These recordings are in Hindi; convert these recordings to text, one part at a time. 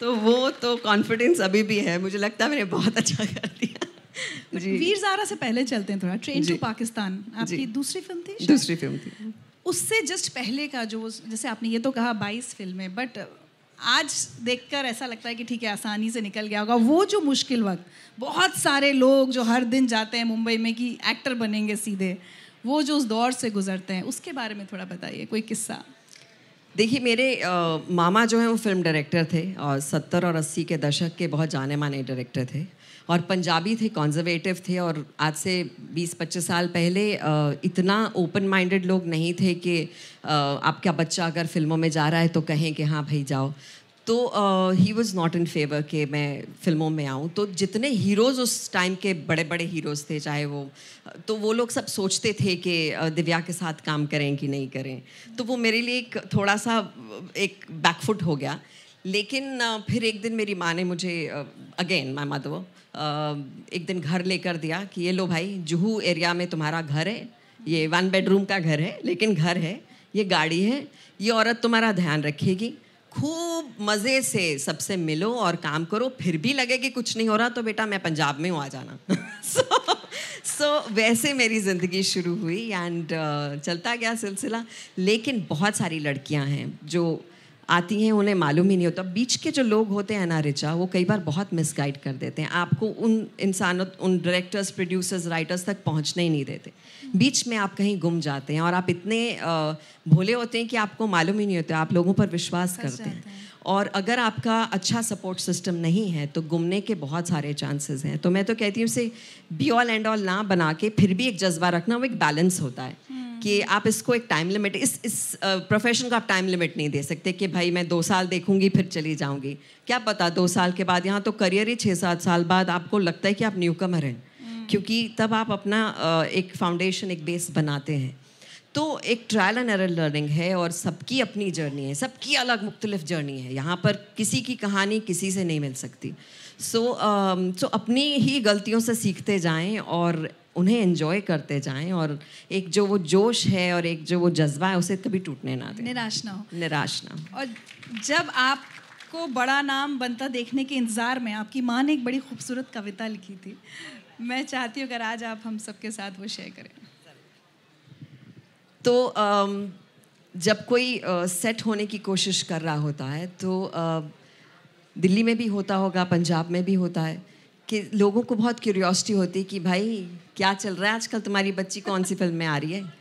तो वो तो कॉन्फिडेंस अभी भी है। मुझे लगता है मैंने बहुत अच्छा कर दिया। जी। वीर ज़ारा से पहले चलते हैं थोड़ा। ट्रेन टू पाकिस्तान आपकी दूसरी फ़िल्म थी दूसरी फ़िल्म थी। उससे जस्ट पहले का जो जैसे आपने ये तो कहा बाईस फ़िल्में बट आज देखकर ऐसा लगता है कि ठीक है आसानी से निकल गया होगा। वो जो मुश्किल वक्त बहुत सारे लोग जो हर दिन जाते हैं मुंबई में कि एक्टर बनेंगे सीधे वो जो उस दौर से गुजरते हैं उसके बारे में थोड़ा बताइए कोई किस्सा? देखिए मेरे आ, मामा जो हैं वो फ़िल्म डायरेक्टर थे और सत्तर और अस्सी के दशक के बहुत जाने माने डायरेक्टर थे और पंजाबी थे कॉन्जर्वेटिव थे और आज से 20-25 साल पहले इतना ओपन माइंडेड लोग नहीं थे कि आपका बच्चा अगर फ़िल्मों में जा रहा है तो कहें कि हाँ भाई जाओ। तो he was not in favour कि मैं फ़िल्मों में आऊँ। तो जितने हीरोज़ उस टाइम के बड़े बड़े हीरोज़ थे, चाहे वो तो वो लोग सब सोचते थे कि दिव्या के साथ काम करें कि नहीं करें। तो वो मेरे लिए एक थोड़ा सा एक बैकफुट हो गया। लेकिन फिर एक दिन मेरी माँ ने मुझे अगेन माई मदर एक दिन घर लेकर दिया कि, ये लो भाई, जुहू एरिया में तुम्हारा घर है। ये वन बेडरूम का घर है, लेकिन घर है, ये गाड़ी है, ये औरत तुम्हारा ध्यान रखेगी। खूब मज़े से सबसे मिलो और काम करो फिर भी लगे कि कुछ नहीं हो रहा तो बेटा मैं पंजाब में हूँ आ जाना। सो सो वैसे मेरी ज़िंदगी शुरू हुई एंड uh, चलता गया सिलसिला लेकिन बहुत सारी लड़कियाँ हैं जो आती हैं उन्हें मालूम ही नहीं होता। बीच के जो लोग होते हैं ना रिचा वो कई बार बहुत मिसगाइड कर देते हैं। आपको उन इंसानों उन डायरेक्टर्स प्रोड्यूसर्स राइटर्स तक पहुँचने ही नहीं देते। बीच में आप कहीं गुम जाते हैं और आप इतने भोले होते हैं कि आपको मालूम ही नहीं होता आप लोगों पर विश्वास करते हैं। और अगर आपका अच्छा सपोर्ट सिस्टम नहीं है तो गुमने के बहुत सारे चांसेस हैं। तो मैं तो कहती हूँ उसे बी ऑल एंड ऑल ना बना के फिर भी एक जज्बा रखना वो एक बैलेंस होता है। कि आप इसको एक टाइम लिमिट इस इस प्रोफेशन को आप टाइम लिमिट नहीं दे सकते कि भाई मैं दो साल देखूँगी फिर चली जाऊँगी। क्या पता दो साल के बाद यहाँ तो करियर ही छः सात साल बाद आपको लगता है कि आप न्यू कमर हैं क्योंकि तब आप अपना एक फाउंडेशन एक बेस बनाते हैं। तो एक ट्रायल एंड एरर लर्निंग है और सबकी अपनी जर्नी है सबकी अलग मुख्तलिफ़ जर्नी है। यहाँ पर किसी की कहानी किसी से नहीं मिल सकती। सो सो अपनी ही गलतियों से सीखते जाएँ और उन्हें एंजॉय करते जाएँ और एक जो वो जोश है और एक जो वो जज्बा है उसे कभी टूटने ना दें। निराश ना हो। निराश ना हो। और जब आपको बड़ा नाम बनता देखने के इंतज़ार में आपकी माँ ने एक बड़ी खूबसूरत कविता लिखी थी। मैं चाहती हूँ अगर आज आप हम सबके साथ वो शेयर करें। तो जब कोई सेट होने की कोशिश कर रहा होता है तो दिल्ली में भी होता होगा पंजाब में भी होता है। कि लोगों को बहुत क्यूरियोसिटी होती है कि भाई, क्या चल रहा है आजकल? तुम्हारी बच्ची कौन सी फ़िल्म में आ रही है?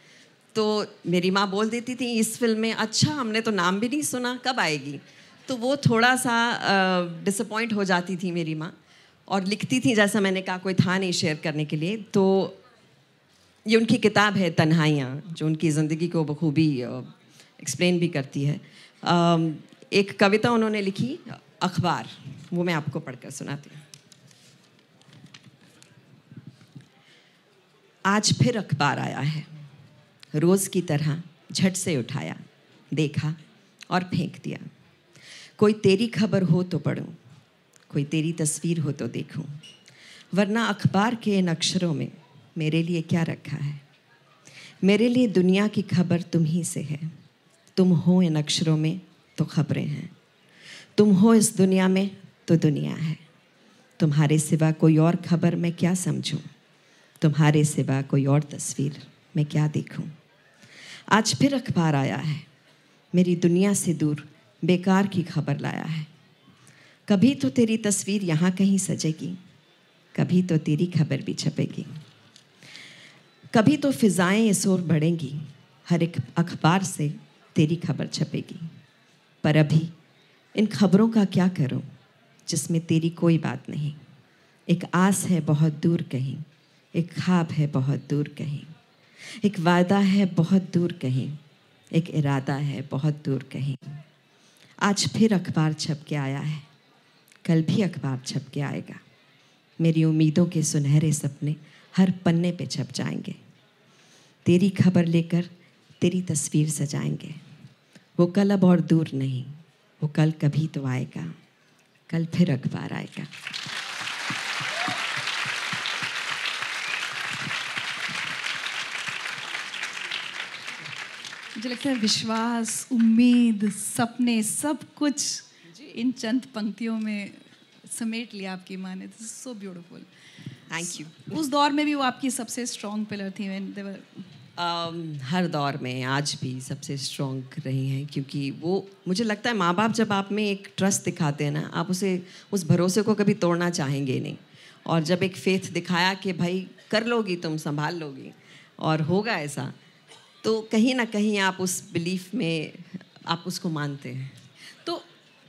तो मेरी माँ बोल देती थी, इस फ़िल्म में अच्छा हमने तो नाम भी नहीं सुना, कब आएगी? तो वो थोड़ा सा डिसअपॉइंट हो जाती थी मेरी माँ और लिखती थी, जैसा मैंने कहा, कोई था नहीं शेयर करने के लिए। तो ये उनकी किताब है, तन्हाइयाँ, जो उनकी ज़िंदगी को बखूबी एक्सप्लेन भी करती है। एक कविता उन्होंने लिखी, अखबार, वो मैं आपको पढ़कर सुनाती हूँ। आज फिर अखबार आया है। रोज़ की तरह झट से उठाया, देखा और फेंक दिया। कोई तेरी खबर हो तो पढ़ूं, कोई तेरी तस्वीर हो तो देखूँ। वरना अखबार के इन अक्षरों में मेरे लिए क्या रखा है? मेरे लिए दुनिया की खबर तुम ही से है। तुम हो इन अक्षरों में तो खबरें हैं। तुम हो इस दुनिया में तो दुनिया है। तुम्हारे सिवा कोई और खबर मैं क्या समझूं? तुम्हारे सिवा कोई और तस्वीर मैं क्या देखूँ? आज फिर अखबार आया है। मेरी दुनिया से दूर बेकार की खबर लाया है। कभी तो तेरी तस्वीर यहाँ कहीं सजेगी, कभी तो तेरी खबर भी छपेगी। कभी तो फिजाएँ इस ओर बढ़ेंगी, हर एक अखबार से तेरी खबर छपेगी। पर अभी इन खबरों का क्या करूँ, जिसमें तेरी कोई बात नहीं? एक आस है बहुत दूर कहीं एक ख्वाब है बहुत दूर कहीं। एक वादा है बहुत दूर कहीं। एक इरादा है बहुत दूर कहीं। आज फिर अखबार छप के आया है। कल भी अखबार छप के आएगा। मेरी उम्मीदों के सुनहरे सपने हर पन्ने पे छप जाएँगे। तेरी खबर लेकर तेरी तस्वीर सजाएँगे। वो कल अब और दूर नहीं। वो कल कभी तो आएगा। कल फिर अखबार आएगा। मुझे लगता है विश्वास उम्मीद सपने सब कुछ इन चंद पंक्तियों में समेट लिया आपकी माँ ने। This so beautiful thank you उस दौर में भी वो आपकी सबसे स्ट्रॉन्ग पिलर थी व्हेन दे वर um, हर दौर में आज भी सबसे स्ट्रॉन्ग रही हैं क्योंकि वो मुझे लगता है माँ बाप जब आप में एक ट्रस्ट दिखाते हैं ना आप उसे उस भरोसे को कभी तोड़ना चाहेंगे नहीं। और जब एक फेथ दिखाया कि भाई कर लोगी तुम संभाल लोगी और होगा ऐसा तो कहीं ना कहीं आप उस बिलीफ में आप उसको मानते हैं। तो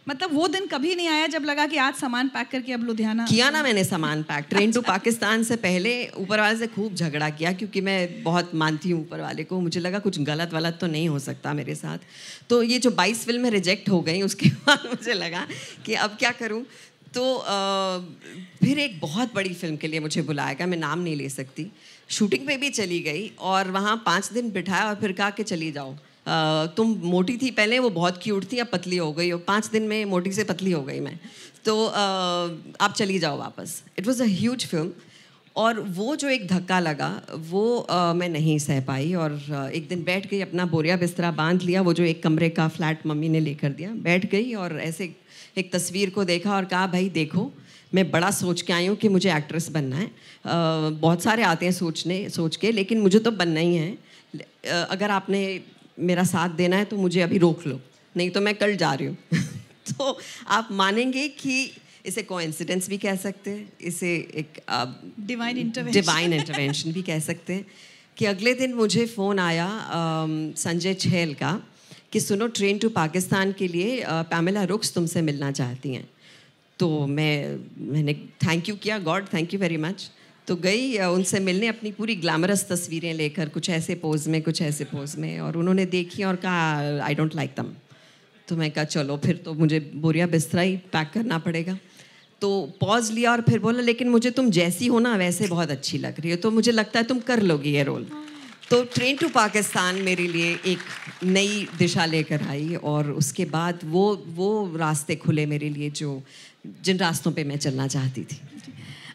मतलब वो दिन कभी नहीं आया जब लगा कि आज सामान पैक करके अब लुधियाना किया ना मैंने सामान पैक ट्रेन टू पाकिस्तान से पहले ऊपर वाले से खूब झगड़ा किया क्योंकि मैं बहुत मानती हूँ ऊपर वाले को। मुझे लगा कुछ गलत वलत तो नहीं हो सकता मेरे साथ। तो ये जो 22 फ़िल्में रिजेक्ट हो गई उसके बाद मुझे लगा कि अब क्या करूँ। तो आ, फिर एक बहुत बड़ी फ़िल्म के लिए मुझे बुलाया गया मैं नाम नहीं ले सकती। शूटिंग पे भी चली गई और वहाँ पाँच दिन बिठाया और फिर कहा कि चली जाओ। तुम मोटी थी पहले वो बहुत क्यूट थी अब पतली हो गई और पाँच दिन में मोटी से पतली हो गई मैं। तो आप चली जाओ वापस। It was a huge film और वो जो एक धक्का लगा वो आ, मैं नहीं सह पाई और एक दिन बैठ गई अपना बोरिया बिस्तरा बाँध लिया वो जो एक कमरे का फ्लैट मम्मी ने लेकर दिया। बैठ गई और ऐसे एक तस्वीर को देखा और कहा भाई देखो मैं बड़ा सोच के आई हूँ कि मुझे एक्ट्रेस बनना है। आ, बहुत सारे आते हैं सोचने सोच के लेकिन मुझे तो बनना ही है। अगर आपने मेरा साथ देना है तो मुझे अभी रोक लो नहीं तो मैं कल जा रही हूँ। तो आप मानेंगे कि इसे कोइंसिडेंस भी कह सकते हैं इसे एक डिवाइन इंटरवेंशन डिवाइन इंटरवेंशन भी कह सकते हैं कि अगले दिन मुझे फ़ोन आया संजय छेल का कि सुनो ट्रेन टू पाकिस्तान के लिए पैमेला रुक्स तुमसे मिलना चाहती हैं। तो मैं, मैंने थैंक यू किया god thank you very much तो गई उनसे मिलने अपनी पूरी ग्लैमरस तस्वीरें लेकर, कुछ ऐसे पोज में, कुछ ऐसे पोज में, और उन्होंने देखी और कहा आई डोंट लाइक दम तो मैं कहा, चलो, फिर तो मुझे बोरिया बिस्तरा ही पैक करना पड़ेगा. तो पॉज लिया और फिर बोला, लेकिन मुझे तुम जैसी हो ना, वैसे बहुत अच्छी लग रही हो तो मुझे लगता है तुम कर लोगी ये रोल तो ट्रेन टू पाकिस्तान मेरे लिए एक नई दिशा लेकर आई, और उसके बाद वो वो रास्ते खुले मेरे लिए जो जिन रास्तों पे मैं चलना चाहती थी।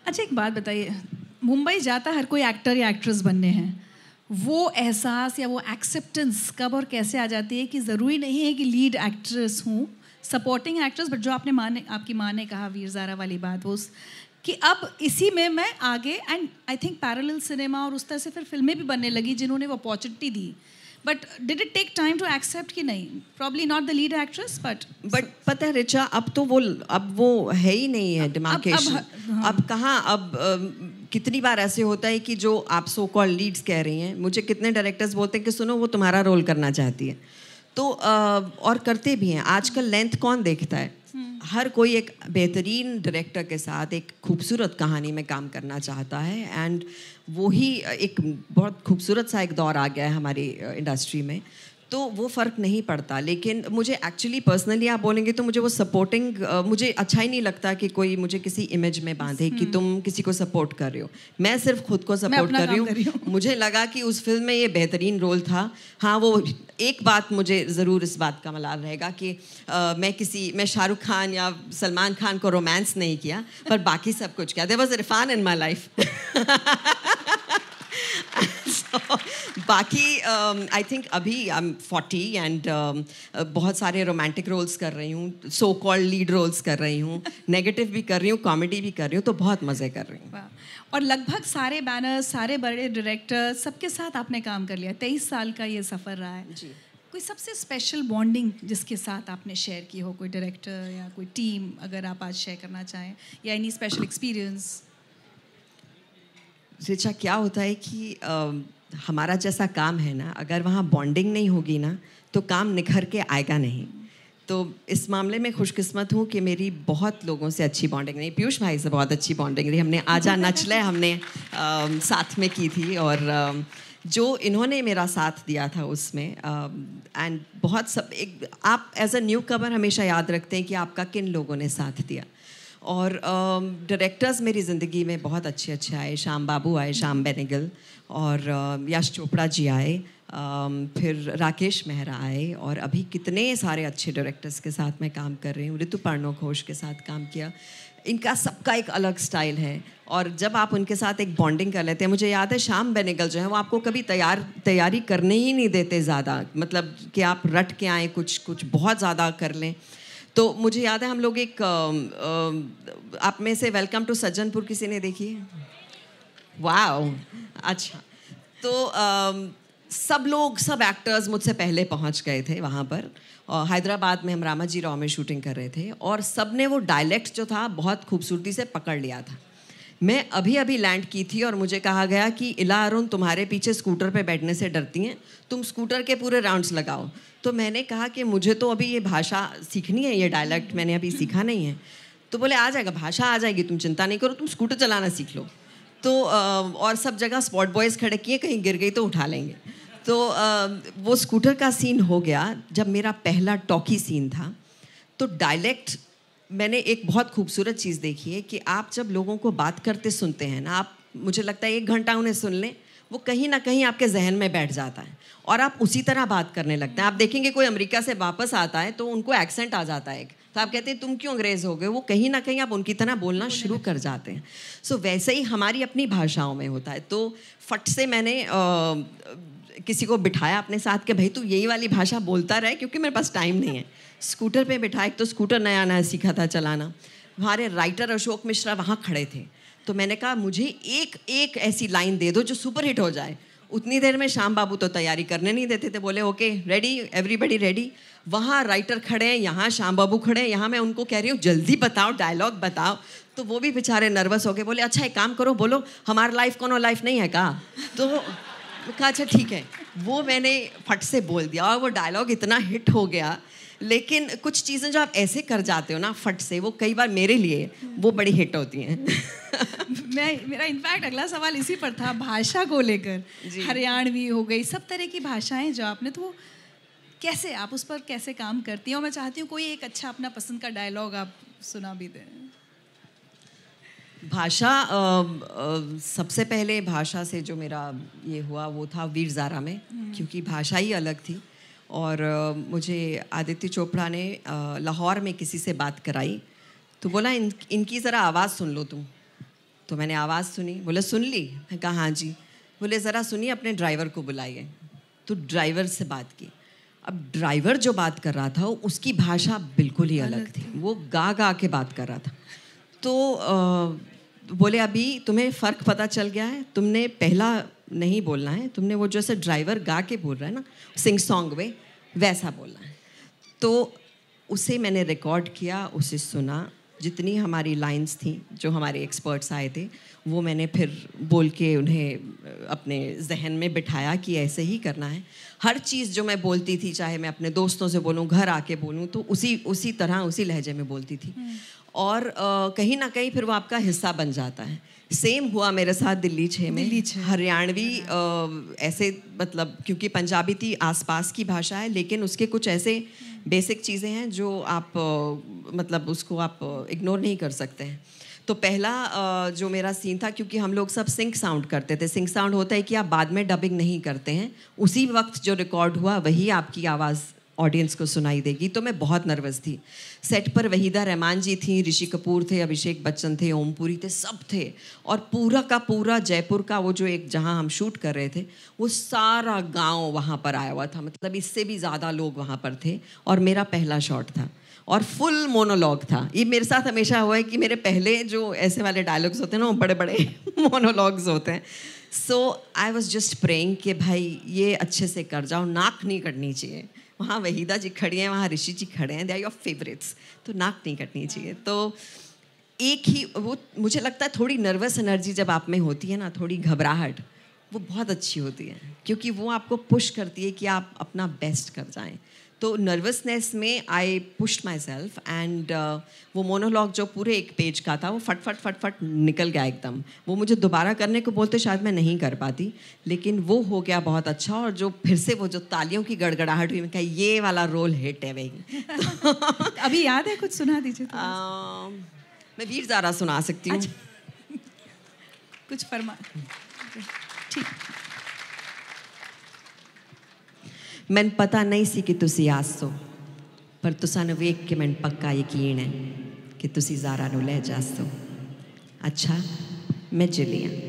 अच्छा एक बात बताइए। मुंबई जाता हर कोई एक्टर या एक्ट्रेस बनने हैं। वो एहसास या वो एक्सेप्टेंस कब और कैसे आ जाती है कि ज़रूरी नहीं है कि लीड एक्ट्रेस हूँ सपोर्टिंग एक्ट्रेस बट जो आपने माँ ने आपकी माँ ने कहा, वीर ज़ारा वाली बात, वो कि अब इसी में मैं आगे and I think parallel cinema और उस तरह से फिर फ़िल्में भी बनने लगी जिन्होंने वो opportunity the. But did it take time to accept कि नहीं? Probably not the lead actress but but पता है रिचा अब तो वो अब वो है ही नहीं है डिमार्केशन अब, अब, हाँ। अब कहाँ अब आ, कितनी बार ऐसे होता है कि जो आप सो कॉल लीड्स कह रही हैं मुझे कितने डायरेक्टर्स बोलते हैं कि सुनो वो तुम्हारा रोल करना चाहती है। तो आ, और करते भी हैं। आजकल लेंथ कौन देखता है? हर कोई एक बेहतरीन डायरेक्टर के साथ एक खूबसूरत कहानी में काम करना चाहता है एंड वही एक बहुत खूबसूरत सा एक दौर आ गया है हमारी इंडस्ट्री में। तो वो फ़र्क नहीं पड़ता। लेकिन मुझे एक्चुअली पर्सनली आप बोलेंगे तो मुझे वो सपोर्टिंग uh, मुझे अच्छा ही नहीं लगता कि कोई मुझे किसी इमेज में बांधे कि हम्म। तुम किसी को सपोर्ट कर रहे हो। मैं सिर्फ़ खुद को सपोर्ट कर रही हूँ। मुझे लगा कि उस फ़िल्म में ये बेहतरीन रोल था। हाँ वो एक बात मुझे ज़रूर इस बात का मलाल रहेगा कि uh, मैं किसी मैं शाहरुख खान या सलमान खान को रोमांस नहीं किया पर बाकी सब कुछ किया। There was Irrfan in my life बाकी आई um, थिंक अभी आई एम फोर्टी एंड बहुत सारे रोमांटिक रोल्स कर रही हूँ सो कॉल्ड लीड रोल्स कर रही हूँ नेगेटिव भी कर रही हूँ कॉमेडी भी कर रही हूँ तो बहुत मज़े कर रही हूँ। और लगभग सारे बैनर्स सारे बड़े डायरेक्टर सबके साथ आपने काम कर लिया तेईस साल का ये सफ़र रहा है। जी। कोई सबसे स्पेशल बॉन्डिंग जिसके साथ आपने शेयर की हो कोई डायरेक्टर या कोई टीम अगर आप आज शेयर करना चाहें या एनी स्पेशल एक्सपीरियंस रिचा क्या होता है कि uh, हमारा जैसा काम है ना अगर वहाँ बॉन्डिंग नहीं होगी ना तो काम निखर के आएगा नहीं। तो इस मामले में खुशकिस्मत हूँ कि मेरी बहुत लोगों से अच्छी बॉन्डिंग रही। पीयूष भाई से बहुत अच्छी बॉन्डिंग रही। हमने आजा नचले हमने uh, साथ में की थी और uh, जो इन्होंने मेरा साथ दिया था उसमें एंड बहुत सब एक आप एज अ न्यू कवर हमेशा याद रखते हैं कि आपका किन लोगों ने साथ दिया। और डायरेक्टर्स um, मेरी ज़िंदगी में बहुत अच्छे अच्छे आए। श्याम बाबू आए श्याम बेनेगल और uh, यश चोपड़ा जी आए um, फिर राकेश मेहरा आए और अभी कितने सारे अच्छे डायरेक्टर्स के साथ मैं काम कर रही हूँ। ऋतु पर्णो घोष के साथ काम किया। इनका सबका एक अलग स्टाइल है और जब आप उनके साथ एक बॉन्डिंग कर लेते हैं मुझे याद है शाम बेनेगल जो है वो आपको कभी तैयार तैयारी करने ही नहीं देते ज़्यादा। मतलब कि आप रट के आए कुछ कुछ बहुत ज़्यादा कर लें। तो मुझे याद है, हम लोग एक आप में से वेलकम टू सज्जनपुर किसी ने देखी है? वाह अच्छा। तो सब लोग, सब एक्टर्स मुझसे पहले पहुँच गए थे वहाँ पर, और हैदराबाद में हम रामाजी राव में शूटिंग कर रहे थे, और सबने वो डायलेक्ट जो था बहुत खूबसूरती से पकड़ लिया था। मैं अभी अभी लैंड की थी और मुझे कहा गया कि, इला अरुण, तुम्हारे पीछे स्कूटर पे बैठने से डरती हैं। तुम स्कूटर के पूरे राउंड्स लगाओ। तो मैंने कहा कि, मुझे तो अभी ये भाषा सीखनी है, ये डायलैक्ट मैंने अभी सीखा नहीं है। तो बोले, आ जाएगा, भाषा आ जाएगी, तुम चिंता नहीं करो, तुम स्कूटर चलाना सीख लो। तो और सब जगह स्पॉट बॉयज़ खड़े किए, कहीं गिर गई तो उठा लेंगे। तो वो स्कूटर का सीन हो गया जब मेरा पहला टॉकी सीन था। तो डायलेक्ट मैंने एक बहुत खूबसूरत चीज़ देखी है कि आप जब लोगों को बात करते सुनते हैं ना आप मुझे लगता है एक घंटा उन्हें सुन लें वो कहीं ना कहीं आपके जहन में बैठ जाता है और आप उसी तरह बात करने लगते हैं। आप देखेंगे कोई अमेरिका से वापस आता है तो उनको एक्सेंट आ जाता है एक। तो आप कहते हैं तुम क्यों अंग्रेज़ हो गए? वो कहीं ना कहीं आप उनकी तरह बोलना शुरू कर जाते हैं। सो so, वैसे ही हमारी अपनी भाषाओं में होता है। तो फट से मैंने आ, किसी को बिठाया अपने साथ के भाई तू यही वाली भाषा बोलता रहे क्योंकि मेरे पास टाइम नहीं है। स्कूटर पे बैठा, एक तो स्कूटर नया नया सीखा था चलाना। हमारे राइटर अशोक मिश्रा वहाँ खड़े थे। तो मैंने कहा, मुझे एक एक ऐसी लाइन दे दो जो सुपर हिट हो जाए। उतनी देर में श्याम बाबू तो तैयारी करने नहीं देते थे। बोले, ओके रेडी एवरीबडी रेडी वहाँ राइटर खड़े हैं, यहाँ श्याम बाबू खड़े हैं, यहाँ मैं उनको कह रही हूँ, जल्दी बताओ डायलॉग बताओ। तो वो भी बेचारे नर्वस हो गए। बोले अच्छा एक काम करो, बोलो, हमारा लाइफ कोनो लाइफ नहीं है कहा तो कहा अच्छा ठीक है। वो मैंने फट से बोल दिया और वो डायलॉग इतना हिट हो गया। लेकिन कुछ चीज़ें जो आप ऐसे कर जाते हो ना फट से वो कई बार मेरे लिए वो बड़ी हिट होती हैं। मैं मेरा इनफैक्ट अगला सवाल इसी पर था भाषा को लेकर। हरियाणवी हो गई सब तरह की भाषाएँ जो आपने तो कैसे आप उस पर कैसे काम करती हैं? और मैं चाहती हूँ कोई एक अच्छा अपना पसंद का डायलॉग आप सुना भी दें। भाषा सबसे पहले भाषा से जो मेरा ये हुआ वो था वीर ज़ारा में हम्म। क्योंकि भाषा ही अलग थी। और मुझे आदित्य चोपड़ा ने लाहौर में किसी से बात कराई तो बोला इन इनकी ज़रा आवाज़ सुन लो तुम। तो मैंने आवाज़ सुनी बोले सुन ली? मैं कहा हाँ जी। बोले ज़रा सुनिए अपने ड्राइवर को बुलाइए। तो ड्राइवर से बात की। अब ड्राइवर जो बात कर रहा था उसकी भाषा बिल्कुल ही अलग थी। वो गा गा के बात कर रहा था। तो बोले, अभी तुम्हें फ़र्क पता चल गया है, तुमने पहला नहीं बोलना है, तुमने वो जैसे ड्राइवर गा के बोल रहा है ना, सिंग सॉन्ग वे, वैसा बोलना है। तो उसे मैंने रिकॉर्ड किया, उसे सुना, जितनी हमारी लाइंस थी, जो हमारे एक्सपर्ट्स आए थे, वो मैंने फिर बोल के उन्हें अपने जहन में बिठाया कि ऐसे ही करना है। हर चीज़ जो मैं बोलती थी, चाहे मैं अपने दोस्तों से बोलूँ, घर आके बोलूँ तो उसी उसी तरह, उसी लहजे में बोलती थी। हम्म। और कहीं ना कहीं फिर वो आपका हिस्सा बन जाता है। सेम हुआ मेरे साथ दिल्ली छः में। दिल्ली छः हरियाणवी ऐसे मतलब क्योंकि पंजाबी थी आसपास की भाषा है लेकिन उसके कुछ ऐसे बेसिक चीज़ें हैं जो आप मतलब उसको आप इग्नोर नहीं कर सकते हैं। तो पहला जो मेरा सीन था क्योंकि हम लोग सब सिंक साउंड करते थे। सिंक साउंड होता है कि आप बाद में डबिंग नहीं करते हैं। उसी वक्त जो रिकॉर्ड हुआ वही आपकी आवाज़ ऑडियंस को सुनाई देगी तो मैं बहुत नर्वस थी। सेट पर वहीदा रहमान जी थी, ऋषि कपूर थे, अभिषेक बच्चन थे ओमपुरी थे, सब थे। और पूरा का पूरा जयपुर का वो जो एक जहाँ हम शूट कर रहे थे, वो सारा गाँव वहाँ पर आया हुआ था। मतलब इससे भी ज़्यादा लोग वहाँ पर थे और मेरा पहला शॉट था। और फुल मोनोलॉग था। ये मेरे साथ हमेशा हुआ है कि मेरे पहले जो ऐसे वाले डायलॉग्स होते हैं ना, वो बड़े बड़े मोनोलॉग्स होते हैं। So I was just praying कि भाई ये अच्छे से कर जाओ, नाक नहीं करनी चाहिए। वहाँ वहीदा जी खड़ी हैं, वहाँ ऋषि जी खड़े हैं दे आर योर फेवरेट्स तो नाक नहीं कटनी चाहिए। तो एक ही, वो मुझे लगता है थोड़ी नर्वस एनर्जी जब आप में होती है ना, थोड़ी घबराहट, वो बहुत अच्छी होती है। क्योंकि वो आपको पुश करती है कि आप अपना बेस्ट कर जाएँ। तो नर्वसनेस में I push myself and वो मोनोलॉग जो पूरे एक पेज का था वो फट फट फट फट निकल गया एकदम। वो मुझे दोबारा करने को बोलते शायद मैं नहीं कर पाती लेकिन वो हो गया बहुत अच्छा और जो फिर से वो जो तालियों की गड़गड़ाहट हुई मैं कहा ये वाला रोल हिट है भाई। अभी याद है कुछ सुना दीजिए मैं वीर ज़ारा सुना सकती हूँ। अच्छा। कुछ फरमा ठीक। मैंने पता नहीं सी कि तुसी आसो पर तुसानू वेख के मैं पक्का यकीन है कि तुसी ज़ारा नु ले जासो अच्छा मैं चली हाँ